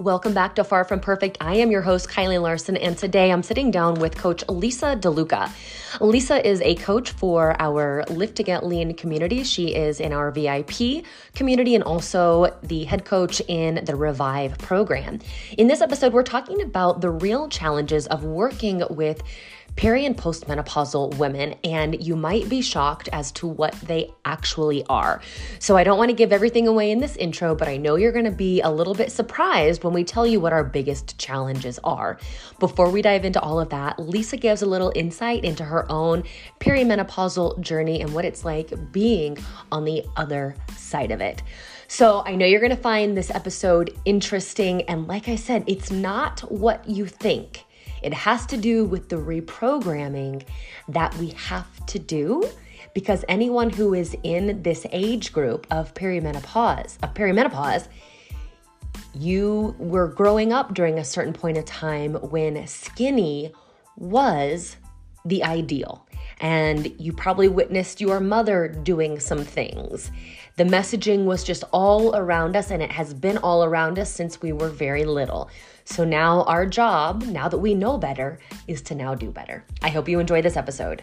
Welcome back to Far From Perfect. I am your host, Kylie Larson, and today I'm sitting down with Coach Lisa DeLuca. Lisa is a coach for our Lift to Get Lean community. She is in our VIP community and also the head coach in the Revive program. In this episode, we're talking about the real challenges of working with peri and postmenopausal women, and you might be shocked as to what they actually are. So, I don't want to give everything away in this intro, but I know you're going to be a little bit surprised when we tell you what our biggest challenges are. Before we dive into all of that, Lisa gives a little insight into her own perimenopausal journey and what it's like being on the other side of it. So, I know you're going to find this episode interesting. And like I said, it's not what you think. It has to do with the reprogramming that we have to do because anyone who is in this age group of perimenopause, of perimenopause, you were growing up during a certain point of time when skinny was the ideal. And you probably witnessed your mother doing some things. The messaging was just all around us, and it has been all around us since we were very little. So now our job, now that we know better, is to now do better. I hope you enjoy this episode.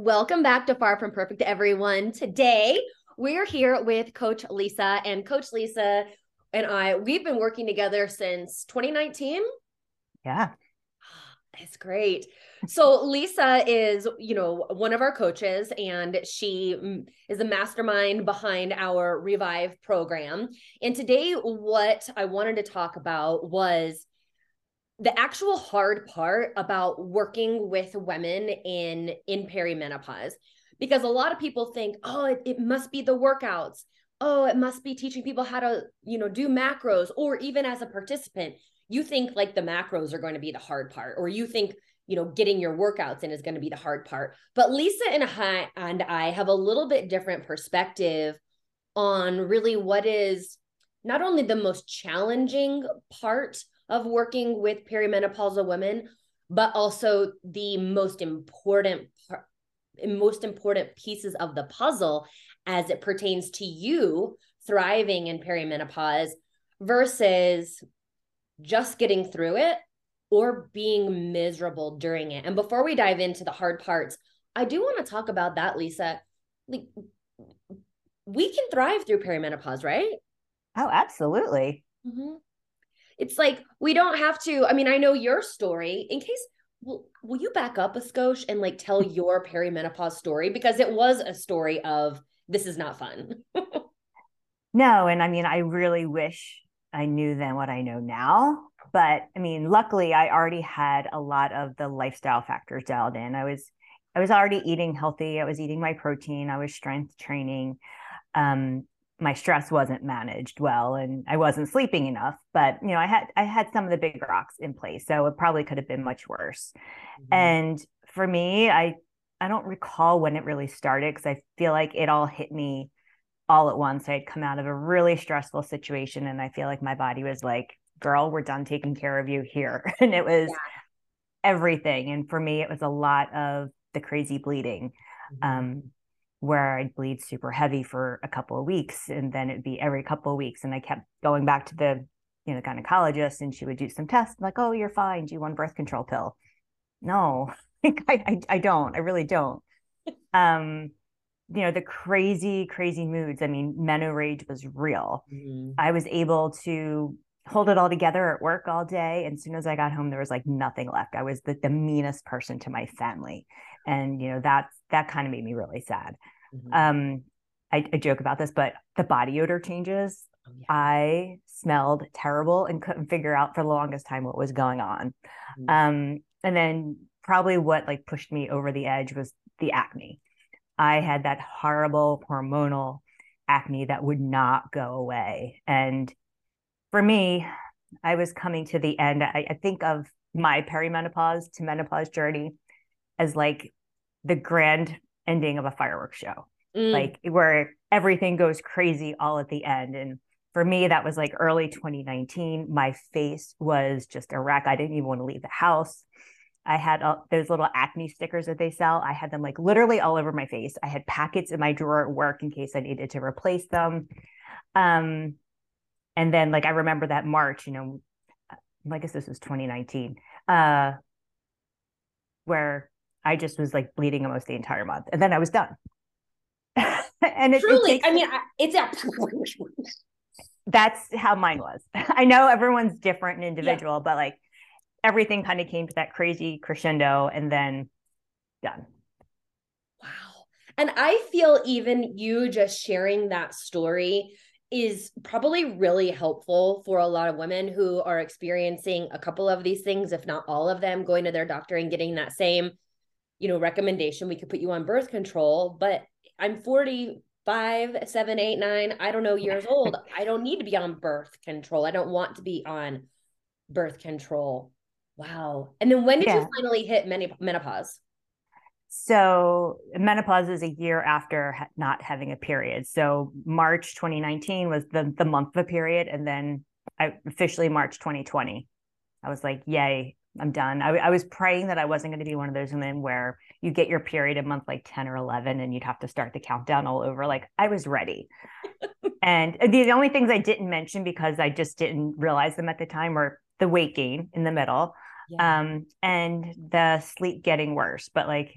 Welcome back to Far From Perfect, everyone. Today, we're here with Coach Lisa and Coach Lisa and I, we've been working together since 2019. Yeah. It's great. So Lisa is, you know, one of our coaches and she mm, is a mastermind behind our Revive program. And today what I wanted to talk about was the actual hard part about working with women in in perimenopause because a lot of people think oh it, it must be the workouts. Oh it must be teaching people how to you know do macros. Or even as a participant you think like the macros are going to be the hard part or you think you know getting your workouts in is going to be the hard part. But lisa and i and i have a little bit different perspective on really what is not only the most challenging part of working with perimenopausal women, but also the most important most important pieces of the puzzle as it pertains to you thriving in perimenopause versus just getting through it or being miserable during it. And before we dive into the hard parts, I do want to talk about that, Lisa. Like we can thrive through perimenopause, right? Oh, absolutely. Mm-hmm it's like we don't have to i mean i know your story. In case will, will you back up a skosh and like tell your perimenopause story? Because it was a story of this is not fun. No and i mean i really wish i knew then what i know now but i mean luckily i already had a lot of the lifestyle factors dialed in. I was i was already eating healthy. I was eating my protein. I was strength training. Um, my stress wasn't managed well and I wasn't sleeping enough. But you know, I had I had some of the big rocks in place, so it probably could have been much worse. Mm-hmm. And for me, I I don't recall when it really started because I feel like it all hit me all at once. I had come out of a really stressful situation, and I feel like my body was like, "Girl, we're done taking care of you here," and it was yeah. everything. And for me, it was a lot of the crazy bleeding. Mm-hmm. Um, where I'd bleed super heavy for a couple of weeks and then it'd be every couple of weeks. And I kept going back to the, you know, gynecologist and she would do some tests like, oh, you're fine. Do you want a birth control pill? No, I, I, I don't. I really don't. Um, you know the crazy crazy moods i mean rage was real mm-hmm. i was able to hold it all together at work all day and as soon as i got home there was like nothing left i was the, the meanest person to my family and you know that's that kind of made me really sad mm-hmm. um I, I, joke about this but the body odor changes oh, yeah. i smelled terrible and couldn't figure out for the longest time what was going on mm-hmm. um and then probably what like pushed me over the edge was the acne I had that horrible hormonal acne that would not go away. And for me, I was coming to the end. I, I think of my perimenopause to menopause journey as like the grand ending of a fireworks show, mm. like where everything goes crazy all at the end. And for me, that was like early 2019. My face was just a wreck. I didn't even want to leave the house. I had uh, those little acne stickers that they sell. I had them like literally all over my face. I had packets in my drawer at work in case I needed to replace them. Um, and then like I remember that March, you know, I guess this was 2019, uh, where I just was like bleeding almost the entire month, and then I was done. and it, truly, it takes, I mean, it's a. that's how mine was. I know everyone's different and individual, yeah. but like everything kind of came to that crazy crescendo and then done. Wow. And I feel even you just sharing that story is probably really helpful for a lot of women who are experiencing a couple of these things, if not all of them, going to their doctor and getting that same, you know, recommendation. We could put you on birth control, but I'm 45, seven, eight, nine, I don't know, years old. I don't need to be on birth control. I don't want to be on birth control. Wow. And then when did yeah. you finally hit menopause? So menopause is a year after not having a period. So March 2019 was the the month of a period, and then I officially March 2020. I was like, "Yay, I'm done." I, I was praying that I wasn't going to be one of those women where you get your period a month like 10 or 11, and you'd have to start the countdown all over. Like I was ready. and the only things I didn't mention because I just didn't realize them at the time were the weight gain in the middle yeah. um, and the sleep getting worse. But like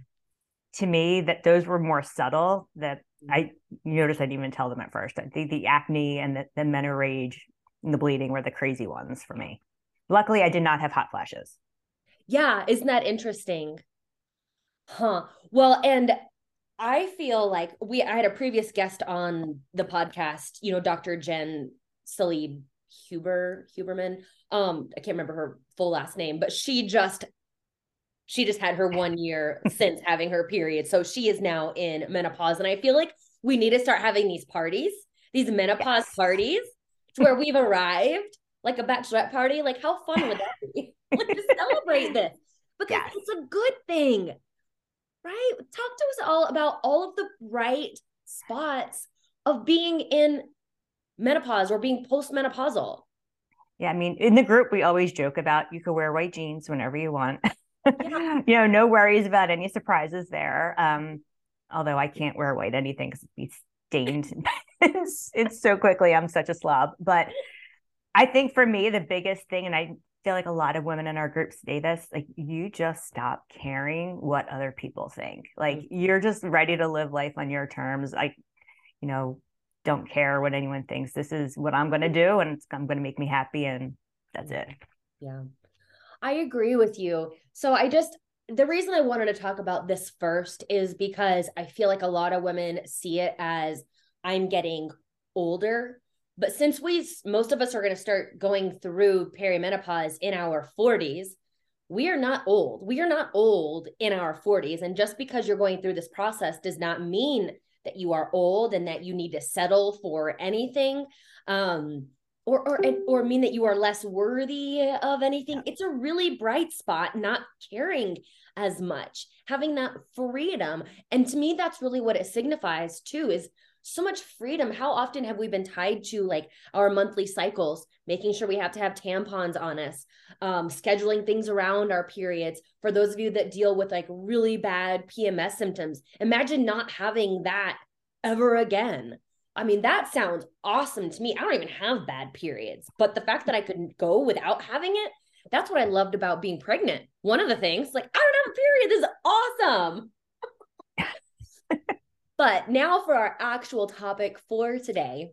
to me, that those were more subtle. That mm-hmm. I noticed I didn't even tell them at first. The, the acne and the, the menorrhage and the bleeding were the crazy ones for me. Luckily, I did not have hot flashes. Yeah, isn't that interesting? Huh. Well, and I feel like we I had a previous guest on the podcast, you know, Dr. Jen Salib Huber Huberman. Um, I can't remember her full last name, but she just she just had her one year since having her period. So she is now in menopause. And I feel like we need to start having these parties, these menopause yes. parties where we've arrived, like a bachelorette party. Like, how fun would that be? Like to celebrate this. Because yes. it's a good thing. Right? Talk to us all about all of the right spots of being in menopause or being postmenopausal. Yeah, I mean, in the group, we always joke about you can wear white jeans whenever you want. Yeah. you know, no worries about any surprises there. Um, although I can't wear white anything because it'd be stained. it's, it's so quickly. I'm such a slob. But I think for me, the biggest thing, and I feel like a lot of women in our group say this, like you just stop caring what other people think. Like mm-hmm. you're just ready to live life on your terms. Like, you know, don't care what anyone thinks. This is what I'm going to do, and it's I'm going to make me happy, and that's it. Yeah, I agree with you. So I just the reason I wanted to talk about this first is because I feel like a lot of women see it as I'm getting older. But since we most of us are going to start going through perimenopause in our 40s, we are not old. We are not old in our 40s. And just because you're going through this process does not mean that you are old and that you need to settle for anything um or or or mean that you are less worthy of anything it's a really bright spot not caring as much having that freedom and to me that's really what it signifies too is so much freedom how often have we been tied to like our monthly cycles making sure we have to have tampons on us um, scheduling things around our periods for those of you that deal with like really bad pms symptoms imagine not having that ever again I mean, that sounds awesome to me. I don't even have bad periods, but the fact that I could go without having it, that's what I loved about being pregnant. One of the things, like, I don't have a period. This is awesome. But now for our actual topic for today.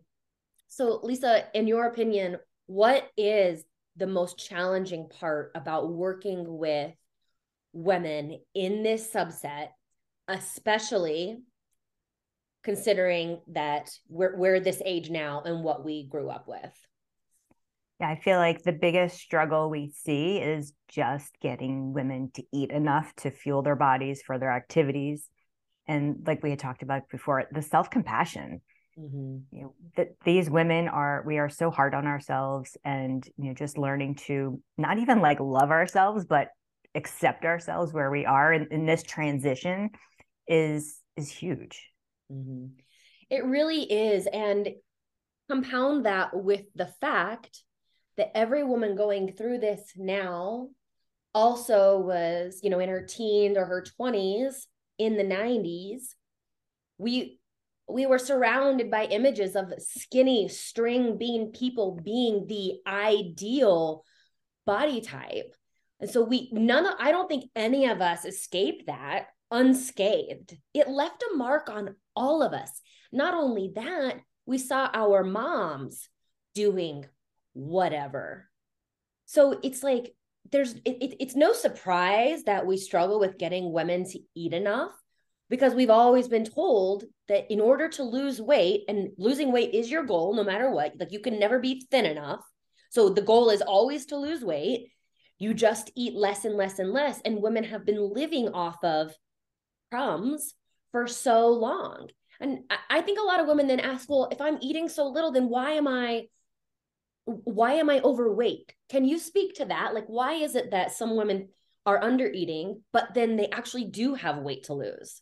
So, Lisa, in your opinion, what is the most challenging part about working with women in this subset, especially considering that we're, we're this age now and what we grew up with? Yeah, I feel like the biggest struggle we see is just getting women to eat enough to fuel their bodies for their activities. And like we had talked about before, the self compassion. Mm-hmm. You know, that these women are, we are so hard on ourselves and, you know, just learning to not even like love ourselves, but accept ourselves where we are in, in this transition is, is huge. Mm-hmm. It really is. And compound that with the fact that every woman going through this now also was, you know, in her teens or her 20s in the 90s. We we were surrounded by images of skinny string bean people being the ideal body type. And so we none of I don't think any of us escaped that unscathed. It left a mark on all of us. Not only that, we saw our moms doing whatever. So it's like there's it, it, it's no surprise that we struggle with getting women to eat enough because we've always been told that in order to lose weight and losing weight is your goal no matter what like you can never be thin enough. So the goal is always to lose weight. You just eat less and less and less and women have been living off of crumbs for so long. And i think a lot of women then ask well if i'm eating so little then why am i why am i overweight can you speak to that like why is it that some women are under eating but then they actually do have weight to lose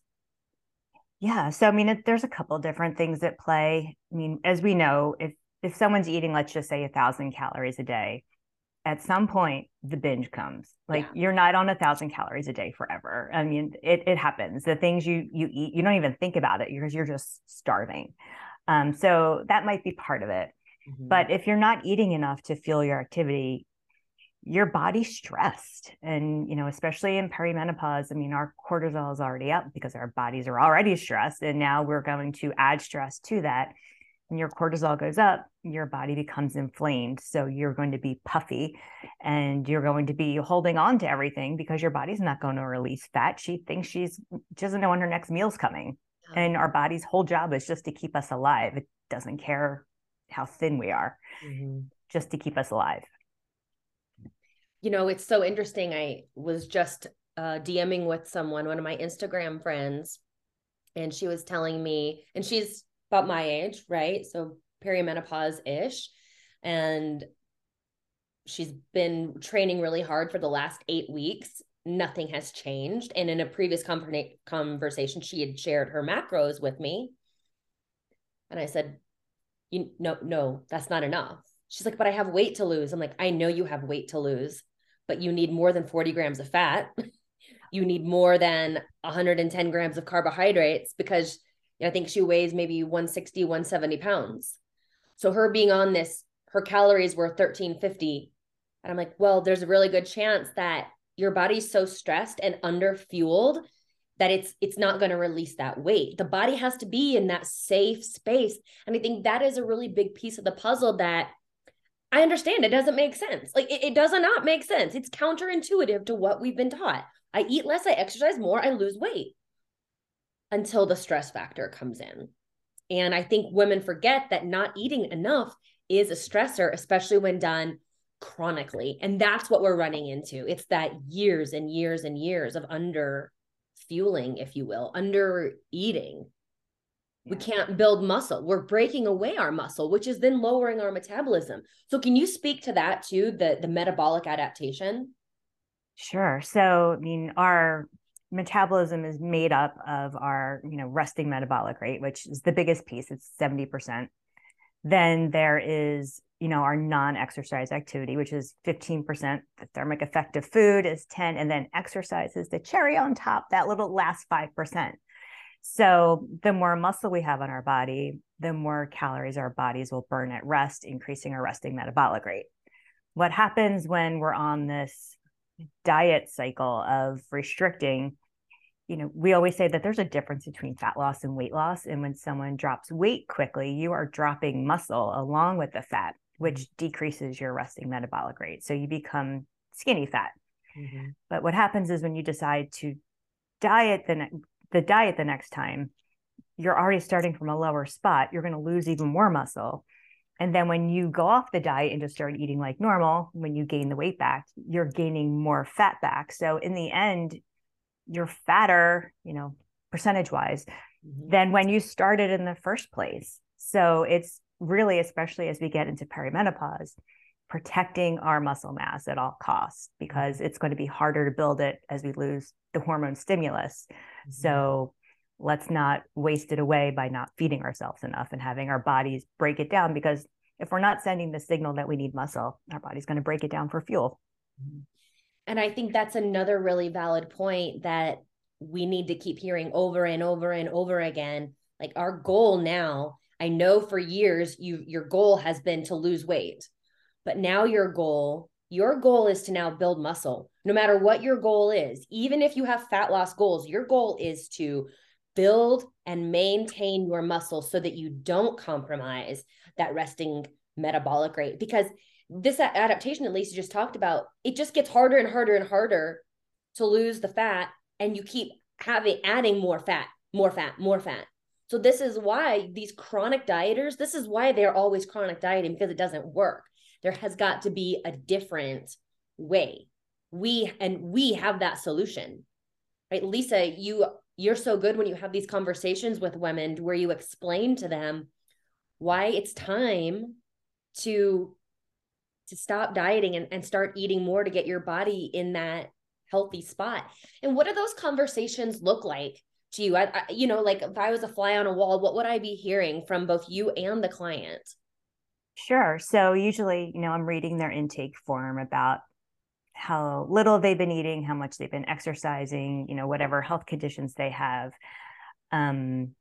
yeah. So, I mean, it, there's a couple different things at play. I mean, as we know, if if someone's eating, let's just say a thousand calories a day, at some point the binge comes. Like yeah. you're not on a thousand calories a day forever. I mean, it it happens. The things you you eat, you don't even think about it because you're just starving. Um, so that might be part of it. Mm-hmm. But if you're not eating enough to fuel your activity, your body's stressed. And you know especially in perimenopause i mean our cortisol is already up because our bodies are already stressed and now we're going to add stress to that. And your cortisol goes up your body becomes inflamed. So you're going to be puffy and you're going to be holding on to everything because your body's not going to release fat. She thinks she's she doesn't know when her next meal's coming. And our body's whole job is just to keep us alive. It doesn't care how thin we are mm-hmm. just to keep us alive you know, it's so interesting. I was just uh, DMing with someone, one of my Instagram friends, and she was telling me, and she's about my age, right? So perimenopause ish. And she's been training really hard for the last eight weeks. Nothing has changed. And in a previous conversation, she had shared her macros with me. And I said, you no, no, that's not enough. She's like, but I have weight to lose. I'm like, I know you have weight to lose, but you need more than 40 grams of fat. you need more than 110 grams of carbohydrates because I think she weighs maybe 160, 170 pounds. So her being on this, her calories were 1350. And I'm like, well, there's a really good chance that your body's so stressed and under fueled that it's it's not going to release that weight. The body has to be in that safe space. And I think that is a really big piece of the puzzle that I understand it doesn't make sense. Like it, it does not make sense. It's counterintuitive to what we've been taught. I eat less, I exercise more, I lose weight until the stress factor comes in. And I think women forget that not eating enough is a stressor, especially when done chronically. And that's what we're running into. It's that years and years and years of under fueling, if you will, under eating we can't build muscle. We're breaking away our muscle, which is then lowering our metabolism. So can you speak to that too, the the metabolic adaptation? Sure. So I mean our metabolism is made up of our, you know, resting metabolic rate, which is the biggest piece. It's 70%. Then there is, you know, our non-exercise activity, which is 15%. The thermic effect of food is 10, and then exercise is the cherry on top, that little last 5%. So, the more muscle we have on our body, the more calories our bodies will burn at rest, increasing our resting metabolic rate. What happens when we're on this diet cycle of restricting you know, we always say that there's a difference between fat loss and weight loss. And when someone drops weight quickly, you are dropping muscle along with the fat, which decreases your resting metabolic rate. So you become skinny fat. Mm-hmm. But what happens is when you decide to diet the, ne- the diet the next time, you're already starting from a lower spot. You're going to lose even more muscle. And then when you go off the diet and just start eating like normal, when you gain the weight back, you're gaining more fat back. So in the end, you're fatter, you know, percentage wise mm-hmm. than when you started in the first place. So it's really, especially as we get into perimenopause, protecting our muscle mass at all costs because mm-hmm. it's going to be harder to build it as we lose the hormone stimulus. Mm-hmm. So let's not waste it away by not feeding ourselves enough and having our bodies break it down because if we're not sending the signal that we need muscle, our body's going to break it down for fuel. Mm-hmm. And I think that's another really valid point that we need to keep hearing over and over and over again. Like our goal now, I know for years you your goal has been to lose weight. But now your goal, your goal is to now build muscle. No matter what your goal is, even if you have fat loss goals, your goal is to build and maintain your muscle so that you don't compromise that resting metabolic rate because this adaptation at least you just talked about it just gets harder and harder and harder to lose the fat and you keep having adding more fat more fat more fat so this is why these chronic dieters this is why they're always chronic dieting because it doesn't work. There has got to be a different way. We and we have that solution right? Lisa you you're so good when you have these conversations with women where you explain to them why it's time to to stop dieting and, and start eating more to get your body in that healthy spot. And what do those conversations look like to you? I, I, you know, like if I was a fly on a wall, what would I be hearing from both you and the client? Sure. So usually, you know, I'm reading their intake form about how little they've been eating, how much they've been exercising, you know, whatever health conditions they have. Um,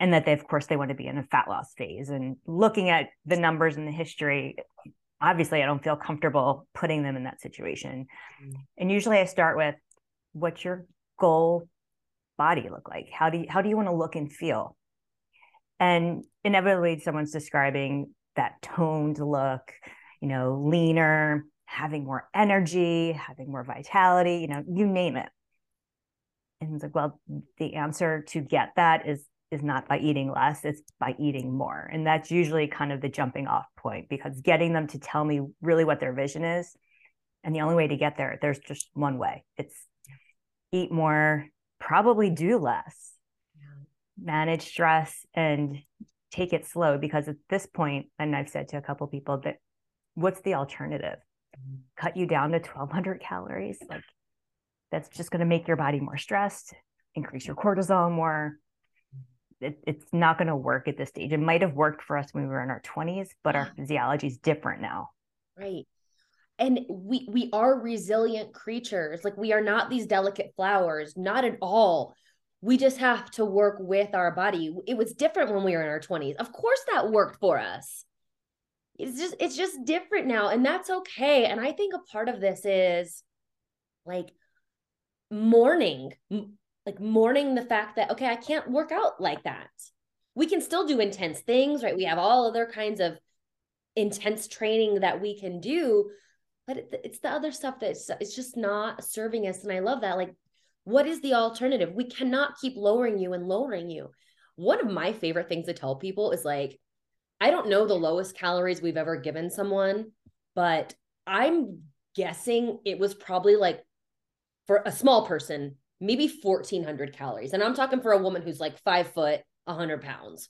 and that they, of course, they want to be in a fat loss phase. And looking at the numbers and the history, obviously I don't feel comfortable putting them in that situation. Mm. And usually I start with what's your goal body look like? How do you how do you want to look and feel? And inevitably someone's describing that toned look, you know, leaner, having more energy, having more vitality, you know, you name it. And it's like, well, the answer to get that is is not by eating less, it's by eating more. And that's usually kind of the jumping off point because getting them to tell me really what their vision is. And the only way to get there, there's just one way it's eat more, probably do less, manage stress, and take it slow. Because at this point, and I've said to a couple people that what's the alternative? Mm-hmm. Cut you down to 1200 calories. Like that's just going to make your body more stressed, increase your cortisol more it, it's not going to work at this stage. It might have worked for us when we were in our 20s, but our physiology is different now. Right. And we we are resilient creatures. Like we are not these delicate flowers, not at all. We just have to work with our body. It was different when we were in our 20s. Of course that worked for us. It's just it's just different now and that's okay. And I think a part of this is like mourning like mourning the fact that okay i can't work out like that we can still do intense things right we have all other kinds of intense training that we can do but it's the other stuff that's it's just not serving us and i love that like what is the alternative we cannot keep lowering you and lowering you one of my favorite things to tell people is like i don't know the lowest calories we've ever given someone but i'm guessing it was probably like for a small person maybe 1400 calories. And I'm talking for a woman who's like five foot, 100 pounds.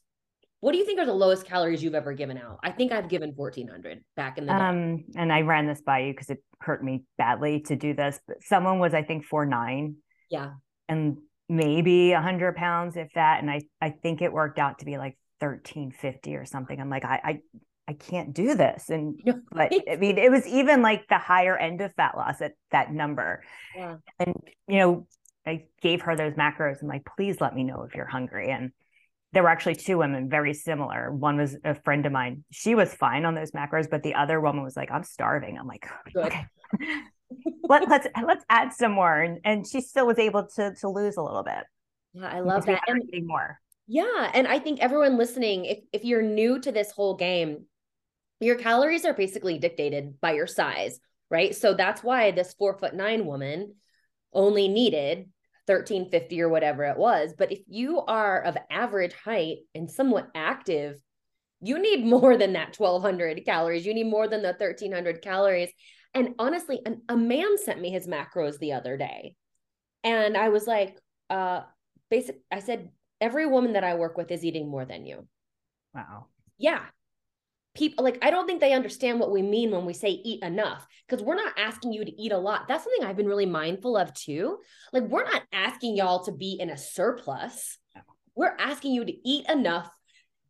What do you think are the lowest calories you've ever given out? I think I've given 1400 back in the day. Um, and I ran this by you because it hurt me badly to do this. But someone was, I think, four nine. Yeah. And maybe 100 pounds, if that. And I, I think it worked out to be like 1350 or something. I'm like, I, I, I can't do this. And but I mean, it was even like the higher end of fat loss at that number. Yeah. And you know, I gave her those macros and like, please let me know if you're hungry. And there were actually two women very similar. One was a friend of mine. She was fine on those macros, but the other woman was like, I'm starving. I'm like, Good. okay. let, let's let's add some more and, and she still was able to to lose a little bit yeah i love that and more yeah and i think everyone listening if if you're new to this whole game your calories are basically dictated by your size right so that's why this four foot nine woman only needed 1350 or whatever it was but if you are of average height and somewhat active you need more than that 1200 calories. You need more than the 1300 calories. And honestly an, a man sent me his macros the other day. And i was like uh basic i said every woman that i work with is eating more than you. Wow. Yeah people like i don't think they understand what we mean when we say eat enough because we're not asking you to eat a lot. That's something i've been really mindful of too. Like we're not asking y'all to be in a surplus. We're asking you to eat enough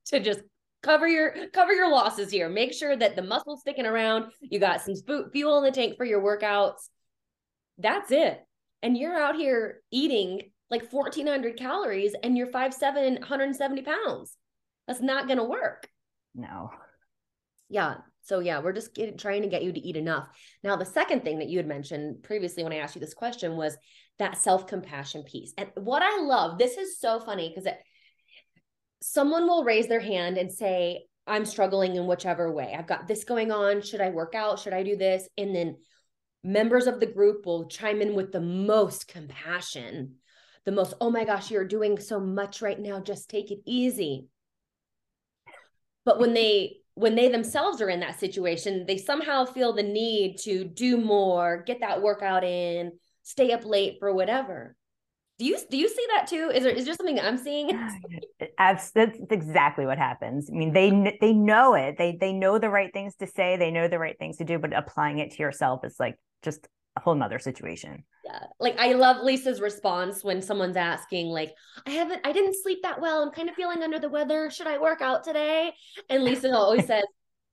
to just cover your cover your losses here. Make sure that the muscle's sticking around you got some fuel in the tank for your workouts. That's it. And you're out here eating like 1400 calories and you're 5'7 170 pounds. That's not to work. No yeah so yeah we're just trying to get you to eat enough now the second thing that you had mentioned previously when i asked you this question was that self-compassion piece and what i love this is so funny because someone will raise their hand and say, I'm struggling in whichever way. I've got this going on. Should I work out? Should I do this? And then members of the group will chime in with the most compassion, the most, oh my gosh, you're doing so much right now. Just take it easy. But when they, when they themselves are in that situation, they somehow feel the need to do more, get that workout in, stay up late for whatever. Do you do you see that too? Is there is there something I'm seeing? that's, exactly what happens. I mean, they they know it. They they know the right things to say. They know the right things to do. But applying it to yourself is like just a whole nother situation. Yeah. Like I love Lisa's response when someone's asking, like, I haven't, I didn't sleep that well. I'm kind of feeling under the weather. Should I work out today? And Lisa always says,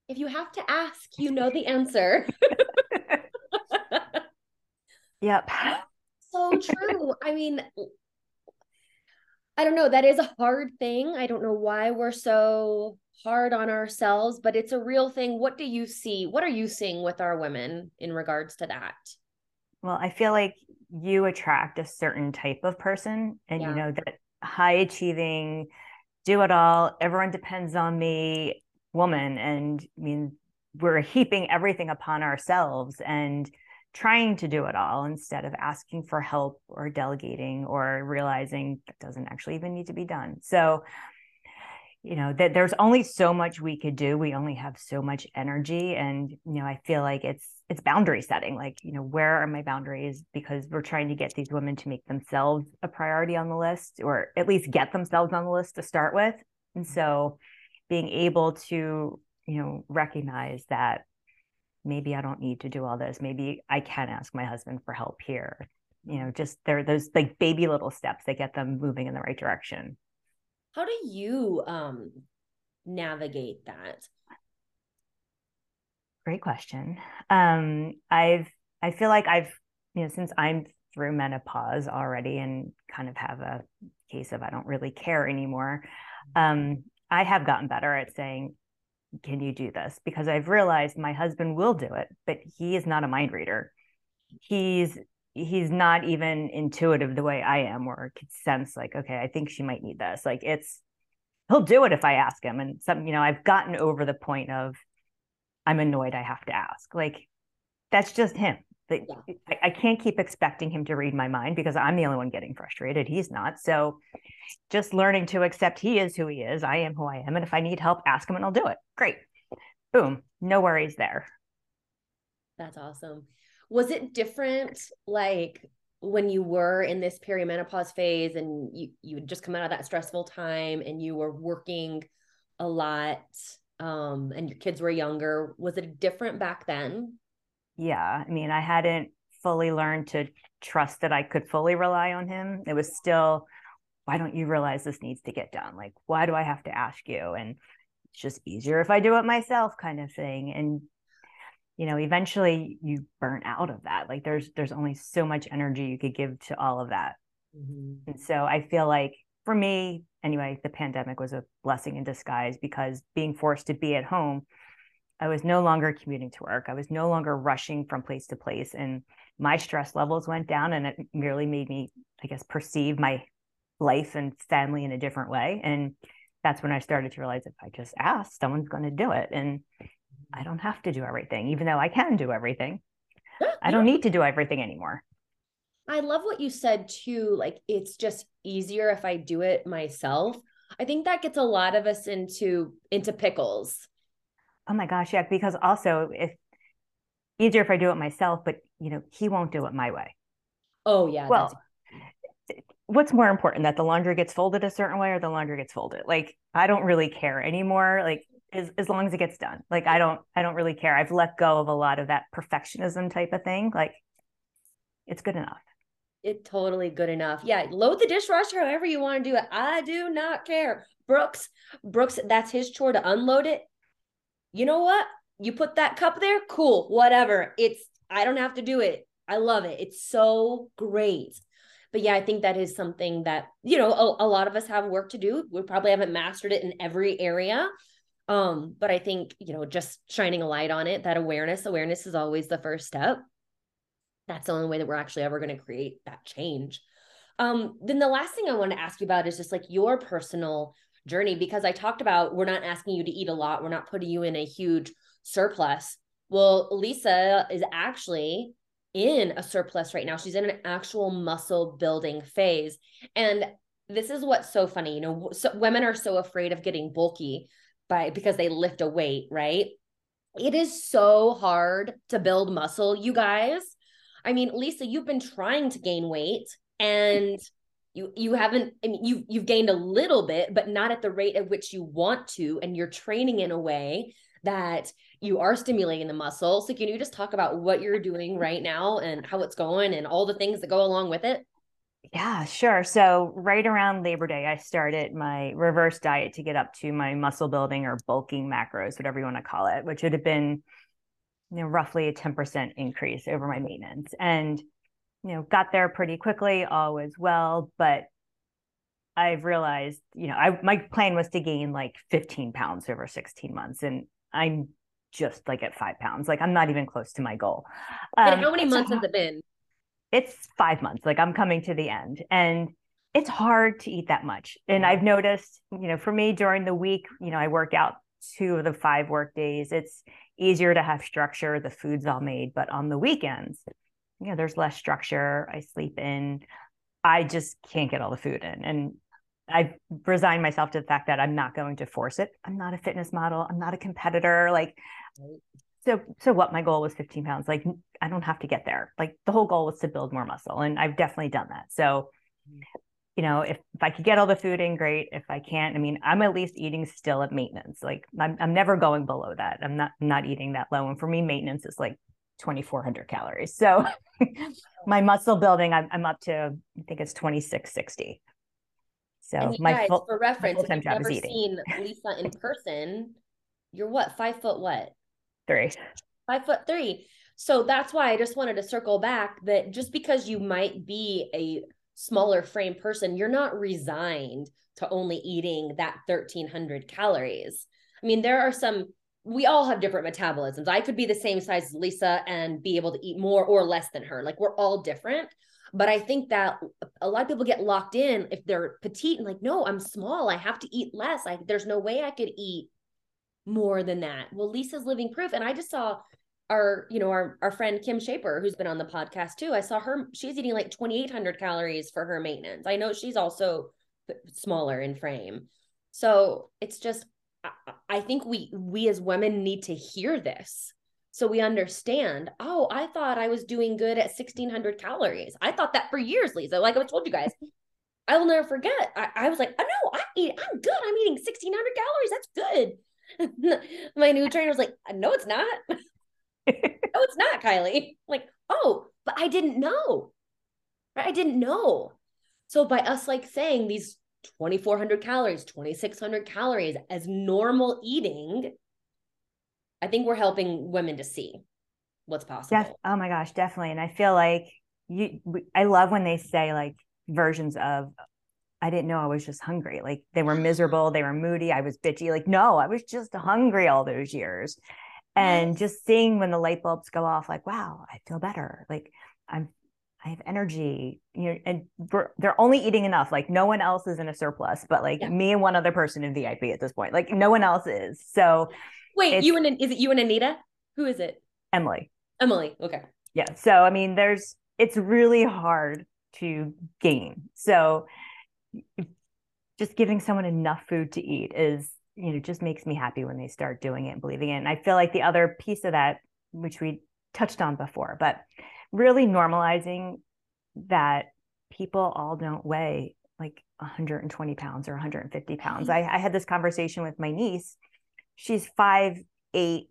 if you have to ask, you know the answer. yep so true. I mean, I don't know. That is a hard thing. I don't know why we're so hard on ourselves, but it's a real thing. What do you see? What are you seeing with our women in regards to that? Well, I feel like you attract a certain type of person, and yeah. you know that high achieving, do it all, everyone depends on me woman. And I mean, we're heaping everything upon ourselves. And trying to do it all instead of asking for help or delegating or realizing it doesn't actually even need to be done. So, you know, that there's only so much we could do. We only have so much energy. And, you know, I feel like it's it's boundary setting. Like, you know, where are my boundaries? Because we're trying to get these women to make themselves a priority on the list, or at least get themselves on the list to start with. And mm-hmm. so being able to, you know, recognize that maybe I don't need to do all this. Maybe I can ask my husband for help here. You know, mm-hmm. just there those like baby little steps that get them moving in the right direction. How do you um navigate that? Great question. Um I've I feel like I've you know since I'm through menopause already and kind of have a case of I don't really care anymore. Um I have gotten better at saying can you do this? Because I've realized my husband will do it, but he is not a mind reader. He's he's not even intuitive the way I am, or could sense like, okay, I think she might need this. Like it's he'll do it if I ask him. And some, you know, I've gotten over the point of I'm annoyed I have to ask. Like that's just him. But yeah. I, I can't keep expecting him to read my mind because I'm the only one getting frustrated. He's not. So just learning to accept he is who he is. I am who I am. And if I need help, ask him and I'll do it. Great. Boom. No worries there. That's awesome. Was it different like when you were in this perimenopause phase and you you had just come out of that stressful time and you were working a lot um and your kids were younger? Was it different back then? Yeah i mean i hadn't fully learned to trust that i could fully rely on him. It was still why don't you realize this needs to get done? Like why do i have to ask you? And it's just easier if i do it myself kind of thing. And you know eventually you burn out of that like there's there's only so much energy you could give to all of that mm-hmm. and so i feel like for me anyway the pandemic was a blessing in disguise because being forced to be at home I was no longer commuting to work. I was no longer rushing from place to place. And my stress levels went down and it merely made me, I guess, perceive my life and family in a different way. And that's when I started to realize if I just ask, someone's going to do it. And I don't have to do everything, even though I can do everything. I don't need to do everything anymore. I love what you said too. Like, it's just easier if I do it myself. I think that gets a lot of us into into pickles. Oh my gosh, yeah. Because also, if easier if I do it myself, but you know, he won't do it my way. Oh yeah. Well, what's more important that the laundry gets folded a certain way or the laundry gets folded? Like, I don't really care anymore. Like, as, as long as it gets done. Like, I don't, I don't really care. I've let go of a lot of that perfectionism type of thing. Like, it's good enough. It totally good enough. Yeah, load the dishwasher however you want to do it. I do not care. Brooks, Brooks, that's his chore to unload it. You know what? You put that cup there, cool, whatever. It's I don't have to do it. I love it. It's so great. But yeah, I think that is something that, you know, a, a lot of us have work to do. We probably haven't mastered it in every area. Um, but I think, you know, just shining a light on it, that awareness, awareness is always the first step. That's the only way that we're actually ever going to create that change. Um, then the last thing I want to ask you about is just like your personal journey, because I talked about we're not asking you to eat a lot, we're not putting you in a huge surplus. Well, Lisa is actually in a surplus right now. She's in an actual muscle building phase. And this is what's so funny. You know, so women are so afraid of getting bulky by because they lift a weight, right? It is so hard to build muscle, you guys. I mean, Lisa, you've been trying to gain weight and you you haven't I mean you you've gained a little bit, but not at the rate at which you want to and you're training in a way that you are stimulating the muscle. So can you just talk about what you're doing right now and how it's going and all the things that go along with it? Yeah, sure. So right around Labor Day, I started my reverse diet to get up to my muscle building or bulking macros, whatever you want to call it, which would have been, you know, roughly a 10% increase over my maintenance. And, you know, got there pretty quickly, all was well, but I've realized, you know, I my plan was to gain like 15 pounds over 16 months. And I'm just like at five pounds. Like I'm not even close to my goal. Um, and how many months has it been? It's five months. Like I'm coming to the end. And it's hard to eat that much. And I've noticed, you know, for me during the week, you know, I work out two of the five work days. It's easier to have structure. The food's all made. But on the weekends, you know, there's less structure. I sleep in. I just can't get all the food in. And I've resigned myself to the fact that I'm not going to force it. I'm not a fitness model. I'm not a competitor. Like, so, so what? My goal was 15 pounds. Like, I don't have to get there. Like, the whole goal was to build more muscle, and I've definitely done that. So, mm-hmm. you know, if if I could get all the food in, great. If I can't, I mean, I'm at least eating still at maintenance. Like, I'm I'm never going below that. I'm not I'm not eating that low. And for me, maintenance is like 2,400 calories. So, my muscle building, I'm I'm up to I think it's 2660. So my guys, full, for reference, if you've never seen Lisa in person, you're what five foot what? Three. Five foot three. So that's why I just wanted to circle back that just because you might be a smaller frame person, you're not resigned to only eating that 1300 calories. I mean, there are some we all have different metabolisms. I could be the same size as Lisa and be able to eat more or less than her. Like we're all different. But I think that a lot of people get locked in if they're petite and like, no, I'm small. I have to eat less. Like there's no way I could eat more than that. Well, Lisa's living proof. And I just saw our, you know, our our friend Kim Shaper, who's been on the podcast too. I saw her, she's eating like 2,800 calories for her maintenance. I know she's also smaller in frame. So it's just I, think we we as women need to hear this so we understand, oh, I thought I was doing good at 1600 calories. I thought that for years, Lisa. Like I told you guys, I will never forget. I, I was like, oh no, I eat, I'm good. I'm eating 1600 calories. That's good. My new trainer was like, no, it's not. no, it's not, Kylie. like, oh, but I didn't know. I didn't know. So by us like saying these 2400 calories, 2600 calories as normal eating, I think we're helping women to see what's possible. Def- oh my gosh, definitely. And I feel like you, I love when they say like versions of, I didn't know I was just hungry. Like they were miserable, they were moody, I was bitchy. Like, no, I was just hungry all those years. And just seeing when the light bulbs go off, like, wow, I feel better. Like I'm I have energy, you know, and they're only eating enough. Like no one else is in a surplus, but like yeah. me and one other person in VIP at this point. Like no one else is. So wait, you and is it you and Anita? Who is it? Emily. Emily. Okay. Yeah. So I mean, there's it's really hard to gain. So just giving someone enough food to eat is, you know, just makes me happy when they start doing it and believing it. And I feel like the other piece of that, which we touched on before, but really normalizing that people all don't weigh like 120 pounds or 150 pounds. I, I had this conversation with my niece. She's five eight.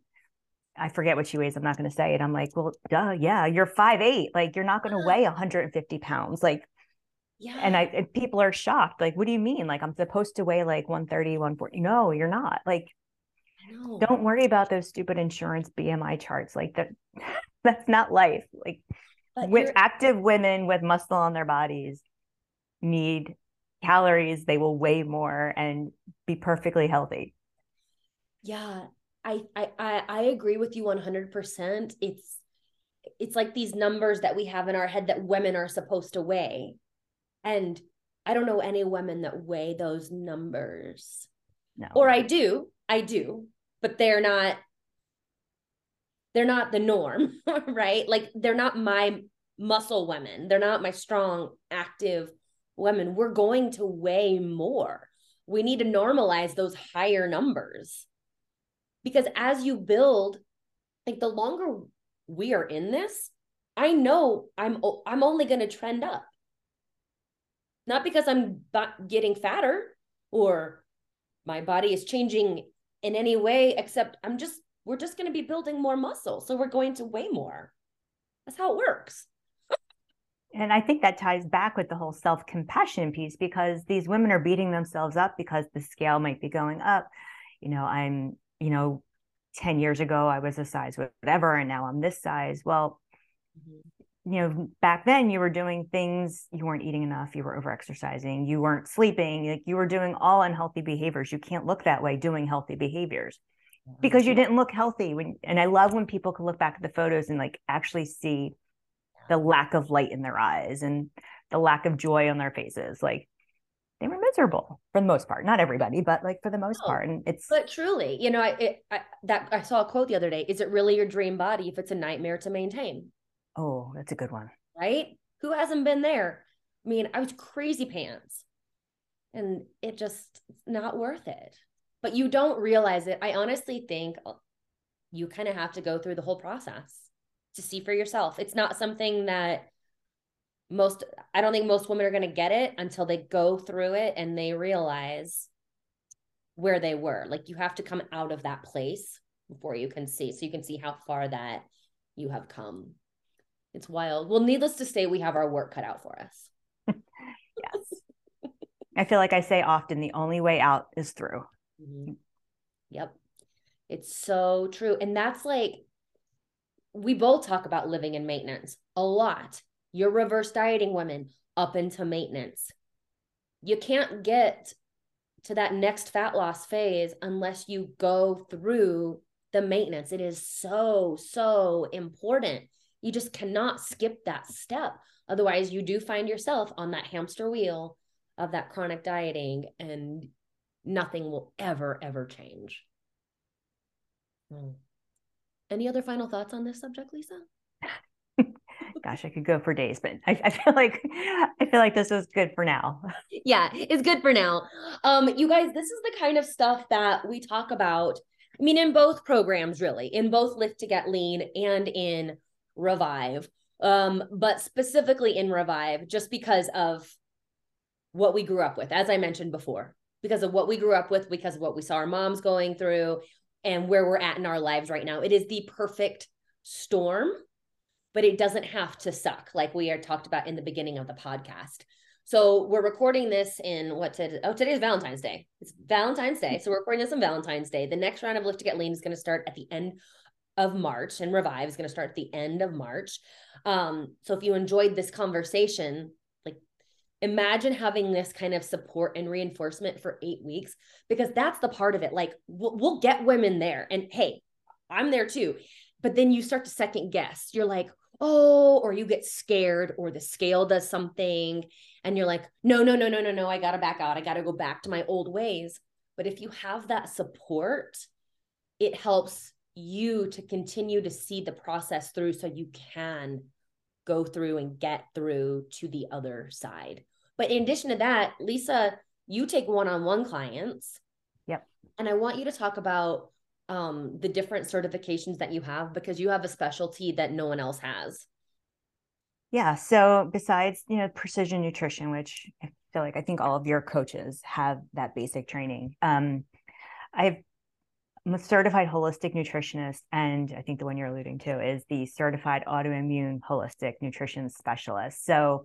I forget what she weighs. I'm not going to say it. I'm like, well, duh, yeah, you're five eight. Like you're not going to uh-huh. weigh 150 pounds. Like, yeah. And I and people are shocked. Like, what do you mean? Like I'm supposed to weigh like 130, 140. No, you're not. Like, don't worry about those stupid insurance BMI charts. Like that that's not life. Like with active women with muscle on their bodies need calories, they will weigh more and be perfectly healthy. Yeah, I I I agree with you 100%. It's it's like these numbers that we have in our head that women are supposed to weigh. And I don't know any women that weigh those numbers. No. Or I do, I do, but they're not they're not the norm, right? Like they're not my muscle women. They're not my strong, active women. We're going to weigh more. We need to normalize those higher numbers. Because as you build, like the longer we are in this, I know I'm I'm only going to trend up. Not because I'm getting fatter or my body is changing in any way except I'm just we're just going to be building more muscle. So we're going to weigh more. That's how it works. and I think that ties back with the whole self compassion piece because these women are beating themselves up because the scale might be going up. You know, I'm, you know, 10 years ago, I was a size whatever, and now I'm this size. Well, mm-hmm. You know, back then you were doing things, you weren't eating enough, you were over exercising, you weren't sleeping, like you were doing all unhealthy behaviors. You can't look that way doing healthy behaviors because you didn't look healthy when and i love when people can look back at the photos and like actually see the lack of light in their eyes and the lack of joy on their faces. Like they were miserable for the most part not everybody but like for the most no, part and it's but truly you know I, it, I that i saw a quote the other day is it really your dream body if it's a nightmare to maintain oh that's a good one right who hasn't been there i mean i was crazy pants and it just not worth it but you don't realize it. I honestly think you kind of have to go through the whole process to see for yourself. It's not something that most, I don't think most women are going to get it until they go through it and they realize where they were. Like you have to come out of that place before you can see. So you can see how far that you have come. It's wild. Well, needless to say, we have our work cut out for us. yes. I feel like I say often the only way out is through. Mm-hmm. Yep. It's so true. And that's like, we both talk about living in maintenance a lot. You're reverse dieting women up into maintenance. You can't get to that next fat loss phase unless you go through the maintenance. It is so, so important. You just cannot skip that step. Otherwise, you do find yourself on that hamster wheel of that chronic dieting and nothing will ever, ever change. Hmm. Any other final thoughts on this subject, Lisa? Gosh, I could go for days, but I, I, feel like I feel like this is good for now. Yeah, it's good for now. Um, you guys, this is the kind of stuff that we talk about. I mean, in both programs, really, in both Lift to Get Lean and in Revive. Um, but specifically in Revive, just because of what we grew up with, as I mentioned before because of what we grew up with, because of what we saw our moms going through, and where we're at in our lives right now. It is the perfect storm, but it doesn't have to suck, like we are talked about in the beginning of the podcast. So we're recording this in what today? Oh, today is Valentine's Day. It's Valentine's Day. So we're recording this on Valentine's Day. The next round of Lift to Get Lean is going to start at the end of March, and Revive is going to start at the end of March. Um, so if you enjoyed this conversation, like imagine having this kind of support and reinforcement for eight weeks because that's the part of it like we'll, we'll, get women there and hey i'm there too but then you start to second guess you're like oh, or you get scared or the scale does something and you're like, no, no, no, no, no, no, I got to back out. I got to go back to my old ways. But if you have that support, it helps you to continue to see the process through so you can go through and get through to the other side. But in addition to that, Lisa, you take one on one clients. Yep. And I want you to talk about um, the different certifications that you have because you have a specialty that no one else has. Yeah. So besides, you know, precision nutrition, which I feel like I think all of your coaches have that basic training. Um, I've certified holistic nutritionist, and I think the one you're alluding to is the certified autoimmune holistic nutrition specialist. So,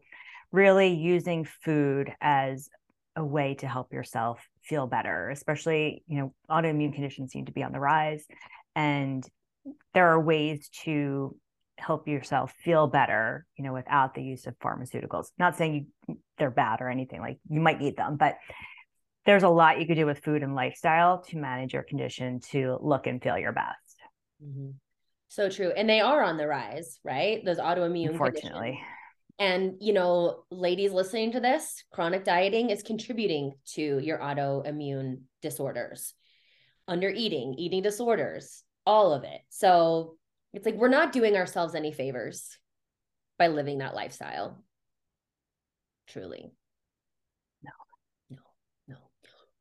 really using food as a way to help yourself feel better, especially, you know, autoimmune conditions seem to be on the rise. And there are ways to help yourself feel better, you know, without the use of pharmaceuticals. Not saying you, they're bad or anything, like you might need them, but there's a lot you could do with food and lifestyle to manage your condition to look and feel your best. Mm-hmm. So true. And they are on the rise, right? Those autoimmune Unfortunately. Conditions. And, you know, ladies listening to this, chronic dieting is contributing to your autoimmune disorders, under eating, eating disorders, all of it. So it's like we're not doing ourselves any favors by living that lifestyle. Truly.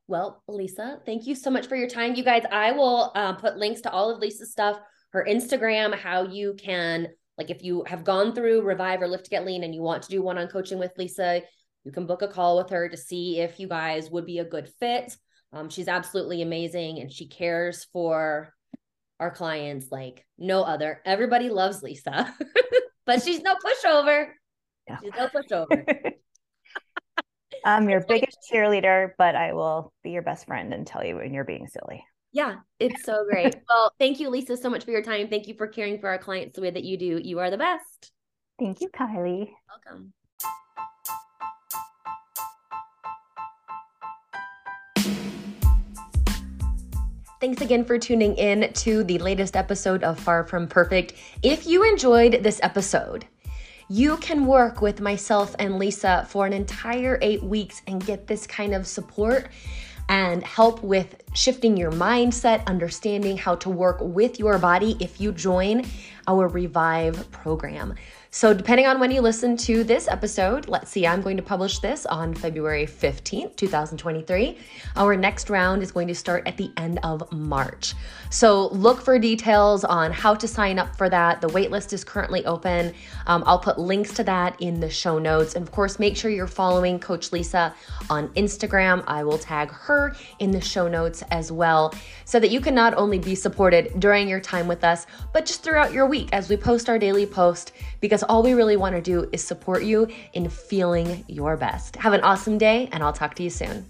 Well, Lisa, thank you so much for your time. You guys, I will uh, put links to all of Lisa's stuff, her Instagram, how you can, like, if you have gone through Revive or Lift to Get Lean and you want to do one on coaching with Lisa, you can book a call with her to see if you guys would be a good fit. Um, she's absolutely amazing and she cares for our clients like no other. Everybody loves Lisa, but she's no pushover. She's no pushover. Um, I'm your biggest cheerleader, but I will be your best friend and tell you when you're being silly. Yeah, it's so great. well, thank you, Lisa, so much for your time. Thank you for caring for our clients the way that you do. You are the best. Thank you, Kylie. Welcome. Thanks again for tuning in to the latest episode of Far From Perfect. If you enjoyed this episode, you can work with myself and Lisa for an entire eight weeks and get this kind of support and help with shifting your mindset, understanding how to work with your body if you join our Revive program. So, depending on when you listen to this episode, let's see, I'm going to publish this on February 15th, 2023. Our next round is going to start at the end of March. So, look for details on how to sign up for that. The waitlist is currently open. Um, I'll put links to that in the show notes. And of course, make sure you're following Coach Lisa on Instagram. I will tag her in the show notes as well so that you can not only be supported during your time with us, but just throughout your week as we post our daily post because all we really want to do is support you in feeling your best. Have an awesome day, and I'll talk to you soon.